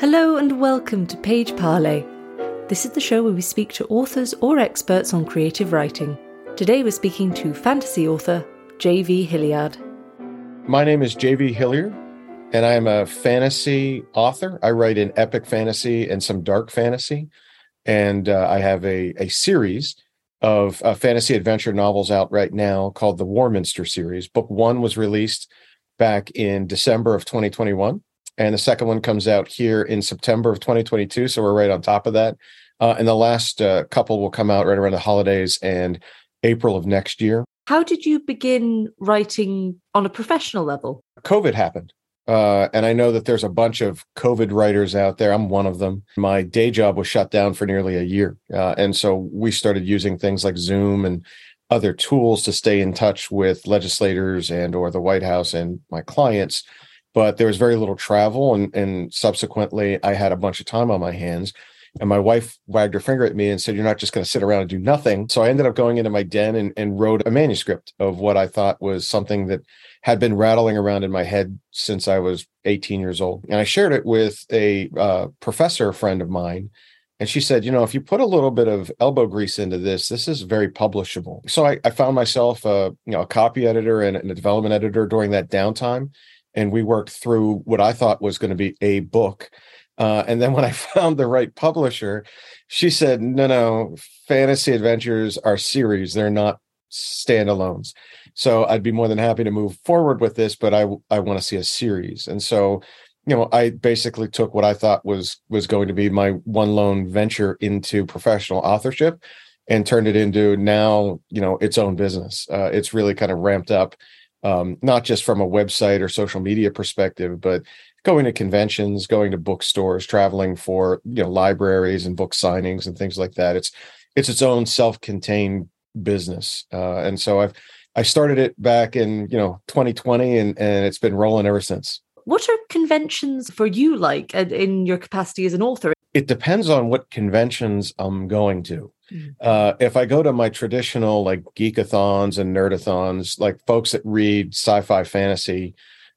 Hello and welcome to Page Parley. This is the show where we speak to authors or experts on creative writing. Today we're speaking to fantasy author J.V. Hilliard. My name is J.V. Hilliard, and I am a fantasy author. I write in epic fantasy and some dark fantasy, and uh, I have a, a series of uh, fantasy adventure novels out right now called the Warminster series. Book one was released back in December of 2021 and the second one comes out here in September of 2022. So we're right on top of that. Uh, and the last uh, couple will come out right around the holidays and April of next year. How did you begin writing on a professional level? COVID happened. Uh, and I know that there's a bunch of COVID writers out there. I'm one of them. My day job was shut down for nearly a year. Uh, and so we started using things like Zoom and other tools to stay in touch with legislators and or the White House and my clients but there was very little travel and and subsequently i had a bunch of time on my hands and my wife wagged her finger at me and said you're not just going to sit around and do nothing so i ended up going into my den and, and wrote a manuscript of what i thought was something that had been rattling around in my head since i was 18 years old and i shared it with a uh, professor friend of mine and she said, you know, if you put a little bit of elbow grease into this, this is very publishable. So I, I found myself a, you know, a copy editor and, and a development editor during that downtime and we worked through what I thought was going to be a book. Uh, and then when I found the right publisher, she said, "No, no, fantasy adventures are series; they're not standalones." So I'd be more than happy to move forward with this, but I I want to see a series. And so, you know, I basically took what I thought was was going to be my one lone venture into professional authorship, and turned it into now you know its own business. Uh, it's really kind of ramped up um, not just from a website or social media perspective, but going to conventions, going to bookstores, traveling for you know libraries and book signings and things like that. It's it's its own self-contained business, uh, and so I've I started it back in you know 2020, and and it's been rolling ever since. What are conventions for you like in your capacity as an author? It depends on what conventions I'm going to. Mm. Uh, if I go to my traditional like geekathons and nerdathons, like folks that read sci-fi fantasy,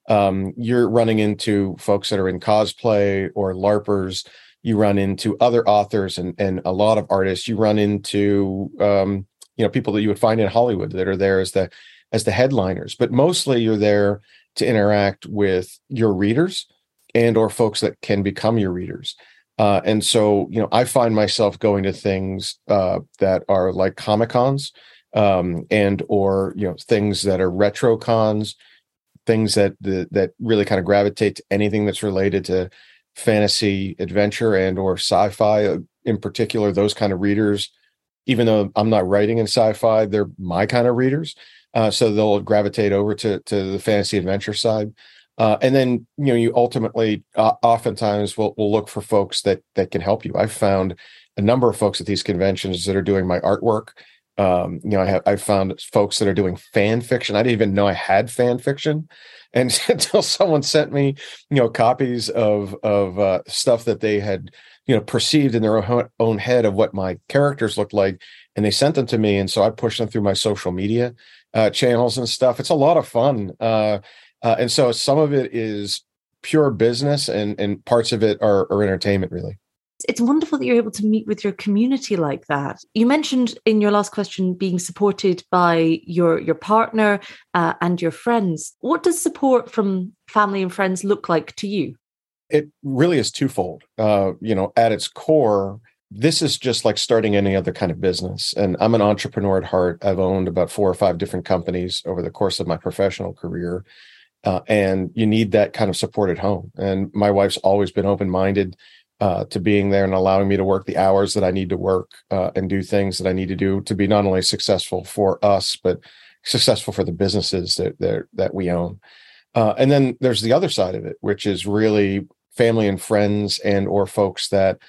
um, you're running into folks that are in cosplay or LARPers. You run into other authors and and a lot of artists. You run into um, you know people that you would find in Hollywood that are there as the as the headliners, but mostly you're there to interact with your readers and or folks that can become your readers. Uh, and so, you know, I find myself going to things uh, that are like Comic Cons um, and or you know things that are retro cons, things that the, that really kind of gravitate to anything that's related to fantasy, adventure, and or sci-fi. Uh, in particular, those kind of readers, even though I'm not writing in sci-fi, they're my kind of readers. Uh, so they'll gravitate over to to the fantasy adventure side. Uh, and then you know you ultimately uh, oftentimes will will look for folks that that can help you. I've found a number of folks at these conventions that are doing my artwork. Um, you know, I have I found folks that are doing fan fiction. I didn't even know I had fan fiction, and until someone sent me, you know, copies of of uh, stuff that they had, you know, perceived in their own, own head of what my characters looked like, and they sent them to me, and so I pushed them through my social media uh, channels and stuff. It's a lot of fun. Uh, uh, and so some of it is pure business and and parts of it are, are entertainment really it's wonderful that you're able to meet with your community like that. You mentioned in your last question being supported by your your partner uh, and your friends. What does support from family and friends look like to you? It really is twofold. Uh, you know, at its core, this is just like starting any other kind of business. And I'm an entrepreneur at heart. I've owned about four or five different companies over the course of my professional career uh, and you need that kind of support at home. And my wife's always been open minded uh, to being there and allowing me to work the hours that I need to work uh, and do things that I need to do to be not only successful for us but successful for the businesses that that, that we own. Uh, and then there's the other side of it, which is really family and friends and or folks that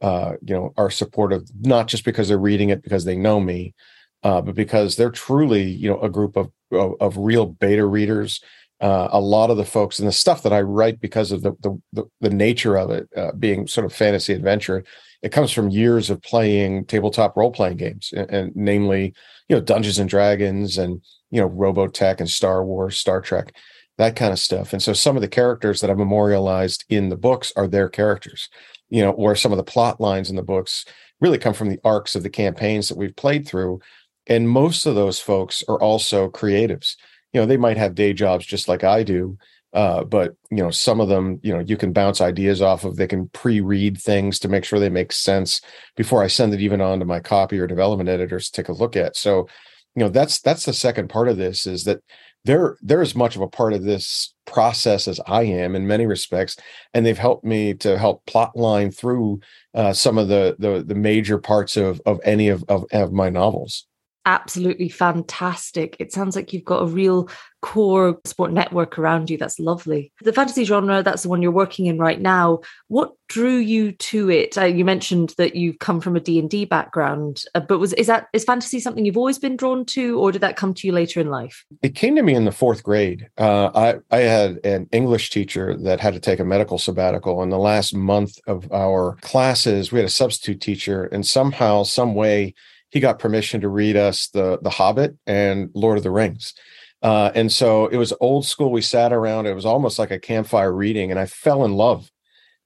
uh, you know are supportive, not just because they're reading it because they know me, uh, but because they're truly you know a group of, of, of real beta readers uh, a lot of the folks and the stuff that I write because of the the, the, nature of it uh, being sort of fantasy adventure, it comes from years of playing tabletop role playing games, and, and, namely, you know, Dungeons and Dragons and you know, Robotech and Star Wars, Star Trek, that kind of stuff. And so some of the characters that I've memorialized in the books are their characters, you know, or some of the plot lines in the books really come from the arcs of the campaigns that we've played through. And most of those folks are also creatives. You know, they might have day jobs just like I do, uh, but you know, some of them, you know, you can bounce ideas off of. They can pre-read things to make sure they make sense before I send it even on to my copy or development editors to take a look at. So, you know, that's that's the second part of this is that they're they're as much of a part of this process as I am in many respects, and they've helped me to help plot line through uh, some of the, the the major parts of of any of, of, of my novels absolutely fantastic. It sounds like you've got a real core sport network around you. That's lovely. The fantasy genre, that's the one you're working in right now. What drew you to it? Uh, you mentioned that you've come from a D&D background, uh, but was is that is fantasy something you've always been drawn to or did that come to you later in life? It came to me in the 4th grade. Uh, I I had an English teacher that had to take a medical sabbatical and the last month of our classes we had a substitute teacher and somehow some way he got permission to read us the the Hobbit and Lord of the Rings. Uh, and so it was old school. We sat around. It was almost like a campfire reading, and I fell in love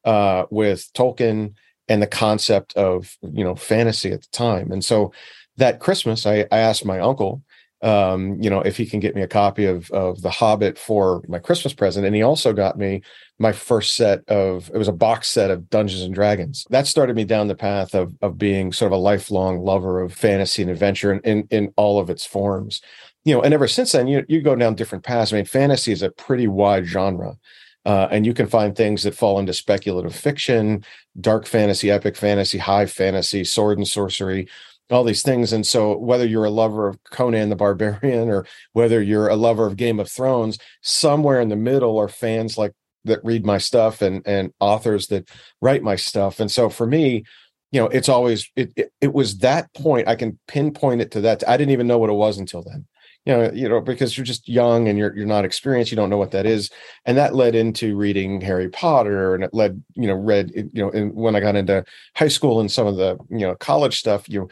uh, with Tolkien and the concept of you know fantasy at the time. And so that Christmas, I, I asked my uncle, um, you know, if he can get me a copy of of The Hobbit for my Christmas present, and he also got me my first set of it was a box set of Dungeons and Dragons. That started me down the path of of being sort of a lifelong lover of fantasy and adventure in in, in all of its forms. You know, and ever since then, you you go down different paths. I mean, fantasy is a pretty wide genre. Uh, and you can find things that fall into speculative fiction, dark fantasy, epic fantasy, high fantasy, sword and sorcery, all these things. And so, whether you're a lover of Conan the Barbarian or whether you're a lover of Game of Thrones, somewhere in the middle are fans like that read my stuff and and authors that write my stuff and so for me you know it's always it, it, it was that point i can pinpoint it to that i didn't even know what it was until then you know you know because you're just young and you're you're not experienced you don't know what that is. And that led into reading harry potter and it led you know read you know when i got into high school and some of the you know college stuff you know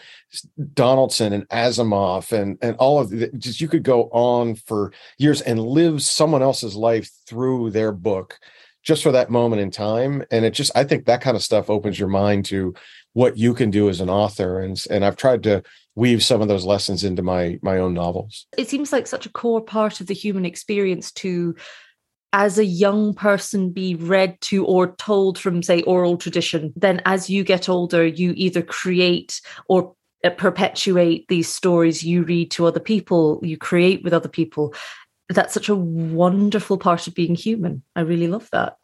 donaldson and asimov and and all of the just you could go on for years and live someone else's life through their book just for that moment in time. And it just i think that kind of stuff opens your mind to what you can do as an author. And and i've tried to weave some of those lessons into my my own novels. It seems like such a core part of the human experience to as a young person be read to or told from say oral tradition. Then as you get older you either create or uh, perpetuate these stories you read to other people you create with other people. That's such a wonderful part of being human. I really love that.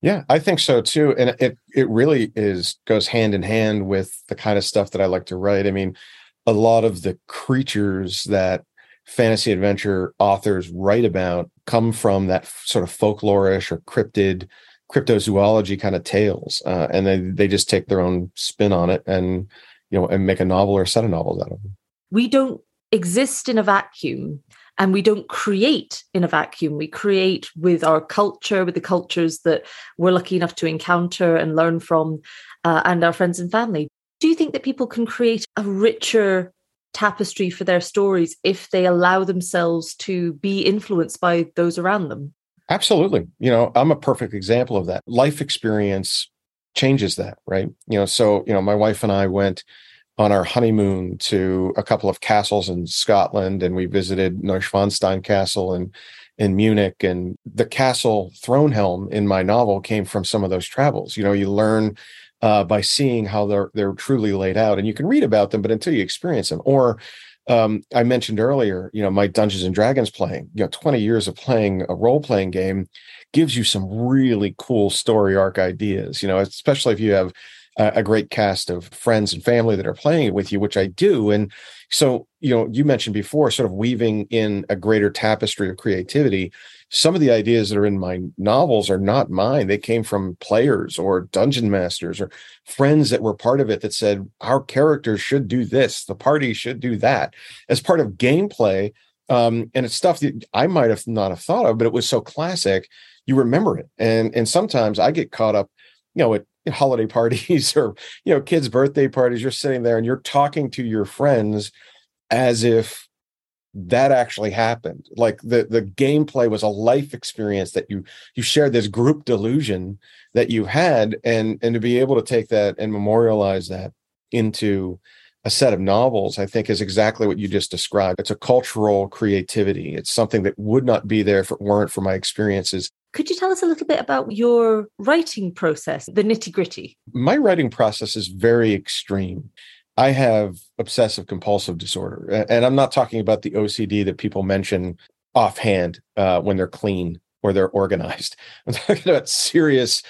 Yeah, I think so too. And it it really is goes hand in hand with the kind of stuff that I like to write. I mean, a lot of the creatures that fantasy adventure authors write about come from that sort of folklorish or cryptid cryptozoology kind of tales uh, and they they just take their own spin on it and you know and make a novel or a set of novels out of them. We don't exist in a vacuum and we don't create in a vacuum. We create with our culture with the cultures that we're lucky enough to encounter and learn from uh, and our friends and family do you think that people can create a richer tapestry for their stories if they allow themselves to be influenced by those around them? Absolutely. You know, I'm a perfect example of that. Life experience changes that, right? You know, so, you know, my wife and I went on our honeymoon to a couple of castles in Scotland and we visited Neuschwanstein Castle and in Munich and the castle Thronehelm in my novel came from some of those travels. You know, you learn uh, by seeing how they're they're truly laid out, and you can read about them, but until you experience them, or um, I mentioned earlier, you know, my Dungeons and Dragons playing, you know, 20 years of playing a role playing game gives you some really cool story arc ideas, you know, especially if you have a, great cast of friends and family that are playing it with you, which I do. And so, you know, you mentioned before sort of weaving in a greater tapestry of creativity some of the ideas that are in my novels are not mine. They came from players or dungeon masters or friends that were part of it that said, our characters should do this, the party should do that as part of gameplay. Um, and it's stuff that I might have not have thought of, but it was so classic, you remember it. And and sometimes I get caught up, you know, at holiday parties or you know kids' birthday parties. You're sitting there and you're talking to your friends as if that actually happened like the the gameplay was a life experience that you you shared this group delusion that you had and and to be able to take that and memorialize that into a set of novels i think is exactly what you just described it's a cultural creativity it's something that would not be there if it weren't for my experiences could you tell us a little bit about your writing process the nitty gritty my writing process is very extreme I have obsessive compulsive disorder, and I'm not talking about the OCD that people mention offhand uh, when they're clean or they're organized. I'm talking about serious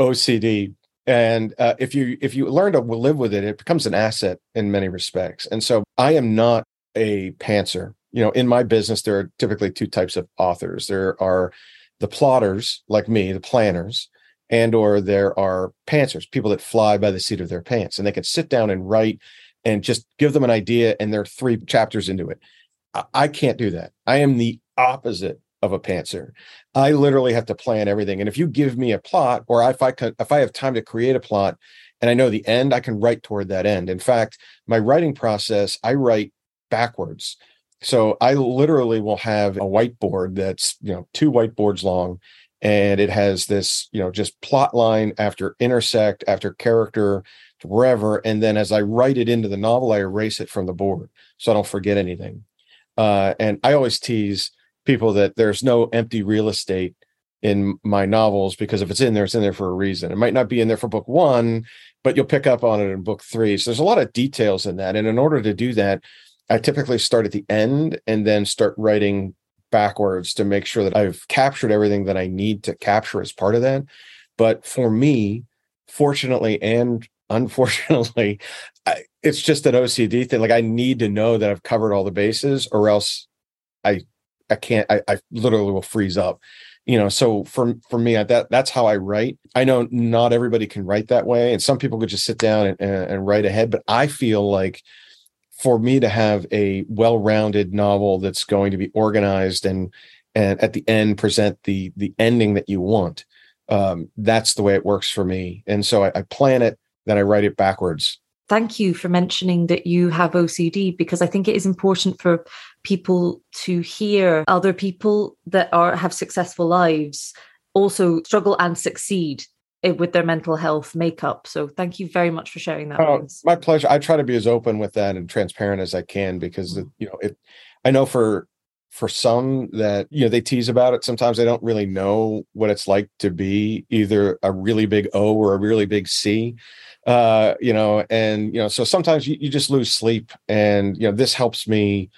OCD. And uh, if you if you learn to live with it, it becomes an asset in many respects. And so I am not a pantser. You know, in my business, there are typically two types of authors. There are the plotters, like me, the planners, and or there are pantsers people that fly by the seat of their pants and they can sit down and write and just give them an idea and they're three chapters into it. I can't do that. I am the opposite of a pantser. I literally have to plan everything and if you give me a plot or if i can if i have time to create a plot and i know the end i can write toward that end. In fact my writing process i write backwards so i literally will have a whiteboard that's you know two whiteboards long and it has this you know just plot line after intersect after character wherever and then as i write it into the novel i erase it from the board so i don't forget anything. Uh, and i always tease people that there's no empty real estate in my novels because if it's in there it's in there for a reason. It might not be in there for book one but you'll pick up on it in book three. So there's a lot of details in that and in order to do that i typically start at the end and then start writing backwards to make sure that I've captured everything that I need to capture as part of that. But for me, fortunately and unfortunately, I, it's just an OCD thing. Like I need to know that I've covered all the bases, or else I I can't. I, I literally will freeze up. You know, so for for me, that that's how I write. I know not everybody can write that way, and some people could just sit down and, and, and write ahead. But I feel like for me to have a well-rounded novel that's going to be organized and and at the end present the the ending that you want um, that's the way it works for me. And so I, I plan it then i write it backwards. Thank you for mentioning that you have ocd because i think it is important for people to hear other people that are have successful lives also struggle and succeed with their mental health makeup. So thank you very much for sharing that. Oh, my pleasure. I try to be as open with that and transparent as I can because mm-hmm. you know it. I know for for some that you know they tease about it. Sometimes they don't really know what it's like to be either a really big O or a really big C. Uh, you know, and you know, so sometimes you, you just lose sleep, and you know this helps me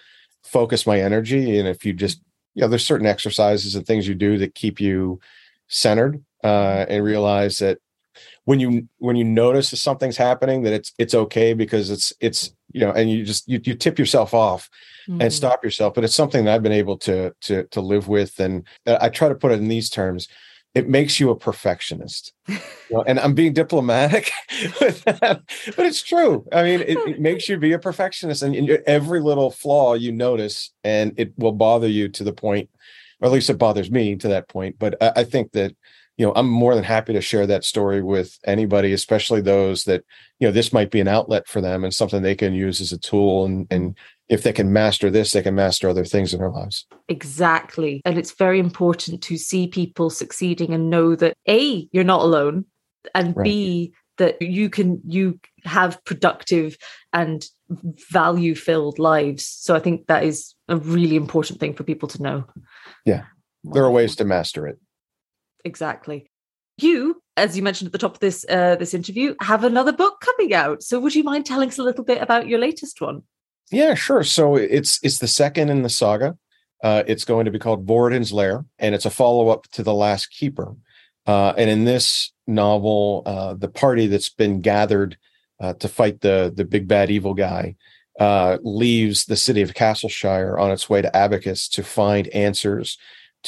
focus my energy. And if you just you know, there's certain exercises and things you do that keep you centered uh, and realize that when you when you notice that something's happening that it's it's okay because it's it's you know and you just you, you tip yourself off mm-hmm. and stop yourself but it's something that i've been able to to to live with and i try to put it in these terms it makes you a perfectionist you know, and i'm being diplomatic with that but it's true i mean it, it makes you be a perfectionist and every little flaw you notice and it will bother you to the point or at least it bothers me to that point but I, I think that you know i'm more than happy to share that story with anybody especially those that you know this might be an outlet for them and something they can use as a tool and and if they can master this they can master other things in their lives. Exactly. And it's very important to see people succeeding and know that a you're not alone and right. b that you can you have productive and value filled lives. So i think that is a really important thing for people to know. Yeah. There are ways to master it exactly. You, as you mentioned at the top of this uh, this interview, have another book coming out. So, would you mind telling us a little bit about your latest one? Yeah, sure. So it's it's the second in the saga. Uh, it's going to be called Voradin's Lair, and it's a follow up to The Last Keeper. Uh, and in this novel, uh, the party that's been gathered uh, to fight the the big bad evil guy uh, leaves the city of Castleshire on its way to Abacus to find answers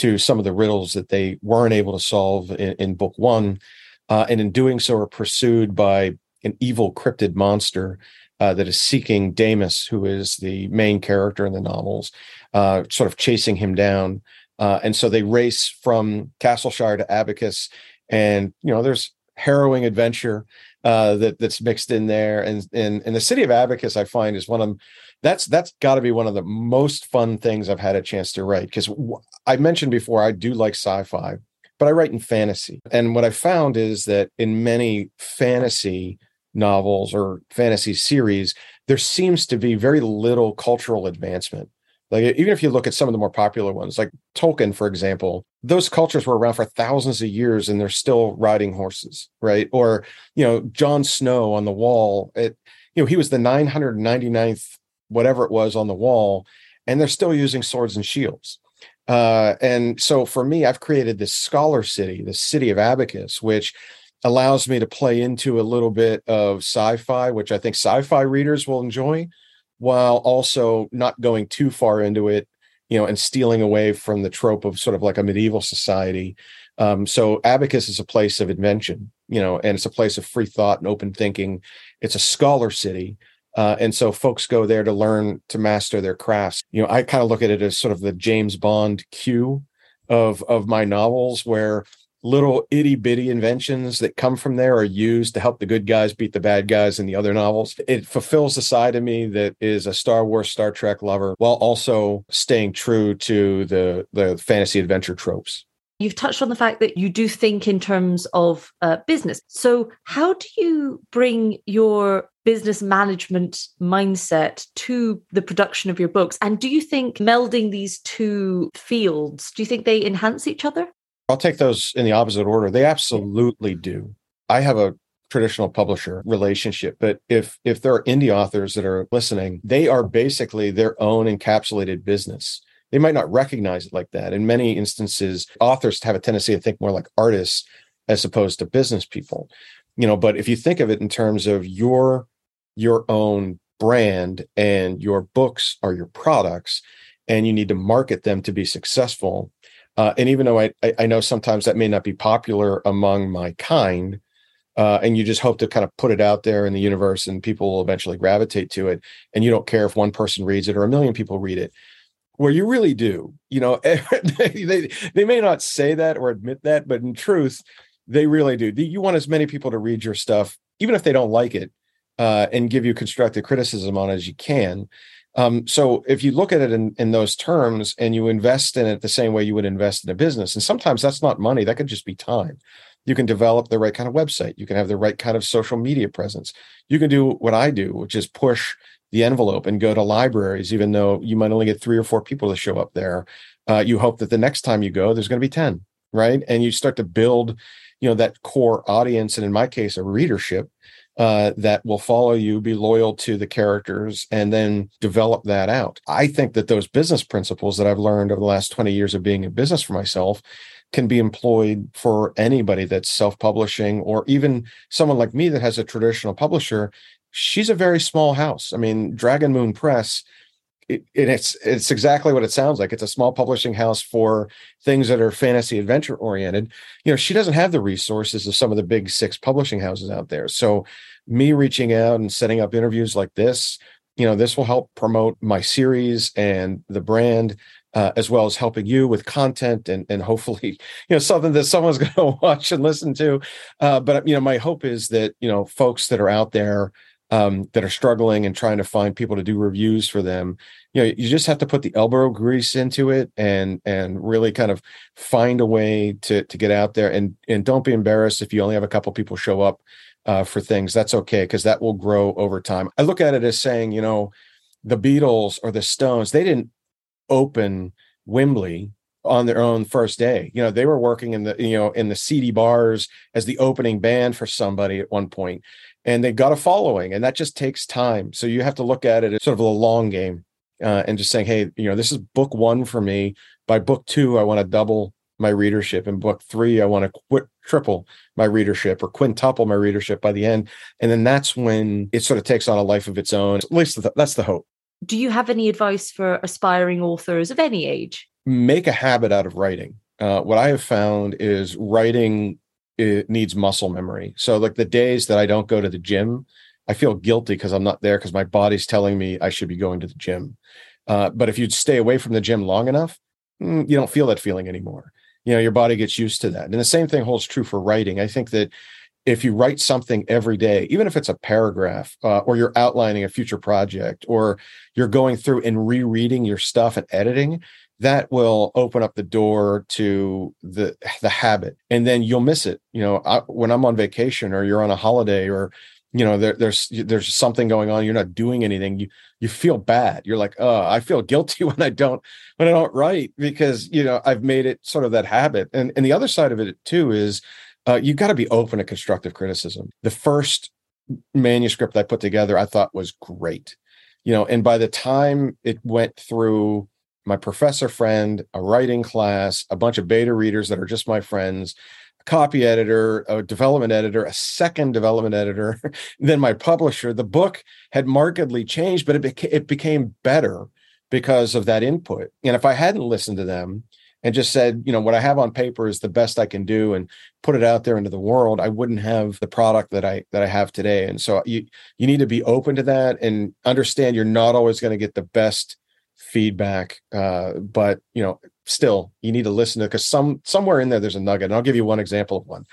to some of the riddles that they weren't able to solve in, in book one. Uh, and in doing so, are pursued by an evil cryptid monster uh, that is seeking Damus, who is the main character in the novels, uh, sort of chasing him down. Uh, and so they race from Castleshire to Abacus. And, you know, there's harrowing adventure uh, that that's mixed in there. And and and the city of Abacus, I find, is one of them. That's that's got to be one of the most fun things I've had a chance to write because w- I mentioned before I do like sci-fi, but I write in fantasy. And what I found is that in many fantasy novels or fantasy series, there seems to be very little cultural advancement. Like even if you look at some of the more popular ones, like Tolkien, for example, those cultures were around for thousands of years and they're still riding horses, right? Or, you know, Jon Snow on the wall, it, you know, he was the 999th, whatever it was on the wall, and they're still using swords and shields. Uh, and so for me, I've created this scholar city, the city of Abacus, which allows me to play into a little bit of sci-fi, which I think sci-fi readers will enjoy, while also not going too far into it, you know, and stealing away from the trope of sort of like a medieval society. Um, so Abacus is a place of invention, you know, and it's a place of free thought and open thinking. It's a scholar city. Uh, and so folks go there to learn to master their crafts. You know, I kind of look at it as sort of the James Bond Q of of my novels, where little itty bitty inventions that come from there are used to help the good guys beat the bad guys in the other novels. It fulfills the side of me that is a Star Wars, Star Trek lover while also staying true to the, the fantasy adventure tropes. You've touched on the fact that you do think in terms of uh, business. So, how do you bring your business management mindset to the production of your books? And do you think melding these two fields, do you think they enhance each other? I'll take those in the opposite order. They absolutely do. I have a traditional publisher relationship but if if there are indie authors that are listening they are basically their own encapsulated business they might not recognize it like that in many instances authors have a tendency to think more like artists as opposed to business people you know but if you think of it in terms of your your own brand and your books are your products and you need to market them to be successful uh, and even though I, I know sometimes that may not be popular among my kind, uh, and you just hope to kind of put it out there in the universe and people will eventually gravitate to it, and you don't care if one person reads it or a million people read it. Where you really do, you know, they they may not say that or admit that, but in truth, they really do. You want as many people to read your stuff, even if they don't like it, uh, and give you constructive criticism on it as you can. Um, so if you look at it in, in those terms and you invest in it the same way you would invest in a business, and sometimes that's not money, that could just be time. You can develop the right kind of website. You can have the right kind of social media presence. You can do what I do, which is push the envelope and go to libraries, even though you might only get three or four people to show up there. Uh, you hope that the next time you go, there's going to be 10, right? And you start to build, you know, that core audience. And in my case, a readership uh, that will follow you, be loyal to the characters, and then develop that out. I think that those business principles that I've learned over the last 20 years of being in business for myself can be employed for anybody that's self publishing or even someone like me that has a traditional publisher. She's a very small house. I mean, Dragon Moon Press it, it's it's exactly what it sounds like. It's a small publishing house for things that are fantasy adventure oriented. You know, she doesn't have the resources of some of the big six publishing houses out there. So, me reaching out and setting up interviews like this, you know, this will help promote my series and the brand. Uh, as well as helping you with content and and hopefully you know something that someone's going to watch and listen to uh, but you know my hope is that you know folks that are out there um, that are struggling and trying to find people to do reviews for them you know you just have to put the elbow grease into it and and really kind of find a way to to get out there and and don't be embarrassed if you only have a couple people show up uh, for things that's okay because that will grow over time. I look at it as saying you know the beatles or the stones they didn't open wembley on their own first day. You know they were working in the you know in the seedy bars as the opening band for somebody at one point and they got a following and that just takes time. So you have to look at it as sort of a long game uh, and just saying hey you know this is book one for me. By book two i want to double my readership in book three i want to quit triple my readership or quintuple my readership by the end and then that's when it sort of takes on a life of its own at least that's the hope do you have any advice for aspiring authors of any age make a habit out of writing uh, what i have found is writing it needs muscle memory. So like the days that I don't go to the gym, I feel guilty because I'm not there because my body's telling me I should be going to the gym. Uh, but if you stay away from the gym long enough, mm, you don't feel that feeling anymore. You know, your body gets used to that. And the same thing holds true for writing. I think that if you write something every day, even if it's a paragraph, uh, or you're outlining a future project, or you're going through and rereading your stuff and editing, that will open up the door to the the habit, and then you'll miss it. You know, I, when I'm on vacation, or you're on a holiday, or you know there, there's there's something going on you're not doing anything you you feel bad. You're like oh i feel guilty when i don't when i don't write because you know i've made it sort of that habit. And and the other side of it too is uh, you got to be open to constructive criticism. The first manuscript i put together i thought was great. You know and by the time it went through my professor friend a writing class a bunch of beta readers that are just my friends copy editor, a development editor, a second development editor, then my publisher. The book had markedly changed, but it, beca- it became better because of that input. And if I hadn't listened to them and just said, you know, what I have on paper is the best I can do and put it out there into the world, I wouldn't have the product that I that I have today. And so you you need to be open to that and understand you're not always going to get the best feedback uh, but you know still you need to listen to because some somewhere in there there's a nugget and i'll give you one example of one.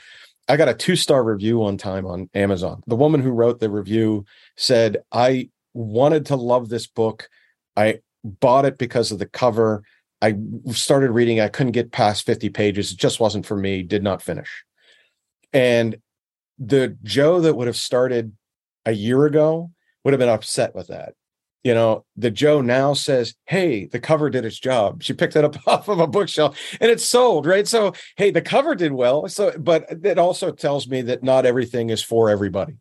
I got a two star review one time on amazon. The woman who wrote the review said i wanted to love this book. I bought it because of the cover. I started reading i couldn't get past 50 pages. It just wasn't for me. Did not finish. And the joe that would have started a year ago would have been upset with that you know, the Joe now says, Hey, the cover did its job. She picked it up off of a bookshelf and it's sold, right? So, hey, the cover did well. So, but it also tells me that not everything is for everybody.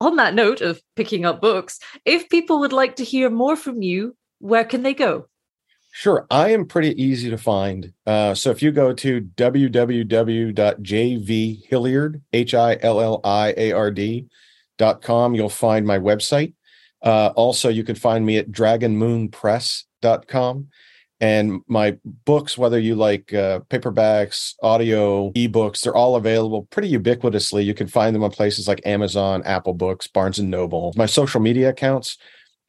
On that note of picking up books, if people would like to hear more from you, where can they go? Sure. I am pretty easy to find. Uh, so if you go to www.jvhilliard, H I L L I A R D dot com, you'll find my website. Uh, also, you can find me at dragonmoonpress.com. And my books, whether you like uh, paperbacks, audio, ebooks, they're all available pretty ubiquitously. You can find them on places like Amazon, Apple Books, Barnes and Noble. My social media accounts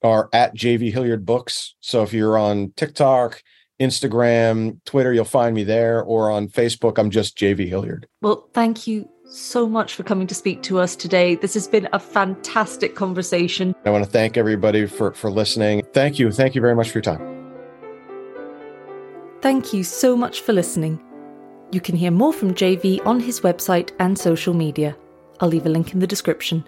are at JV Hilliard Books. So if you're on TikTok, Instagram, Twitter, you'll find me there, or on Facebook, I'm just JV Hilliard. Well, thank you so much for coming to speak to us today. This has been a fantastic conversation. I want to thank everybody for, for listening. Thank you. Thank you very much for your time. Thank you so much for listening. You can hear more from JV on his website and social media. I'll leave a link in the description.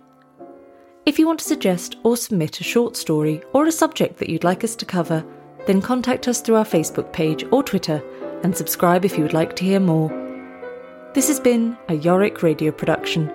If you want to suggest or submit a short story or a subject that you'd like us to cover, then contact us through our Facebook page or Twitter and subscribe if you would like to hear more. This has been a Yorick Radio production.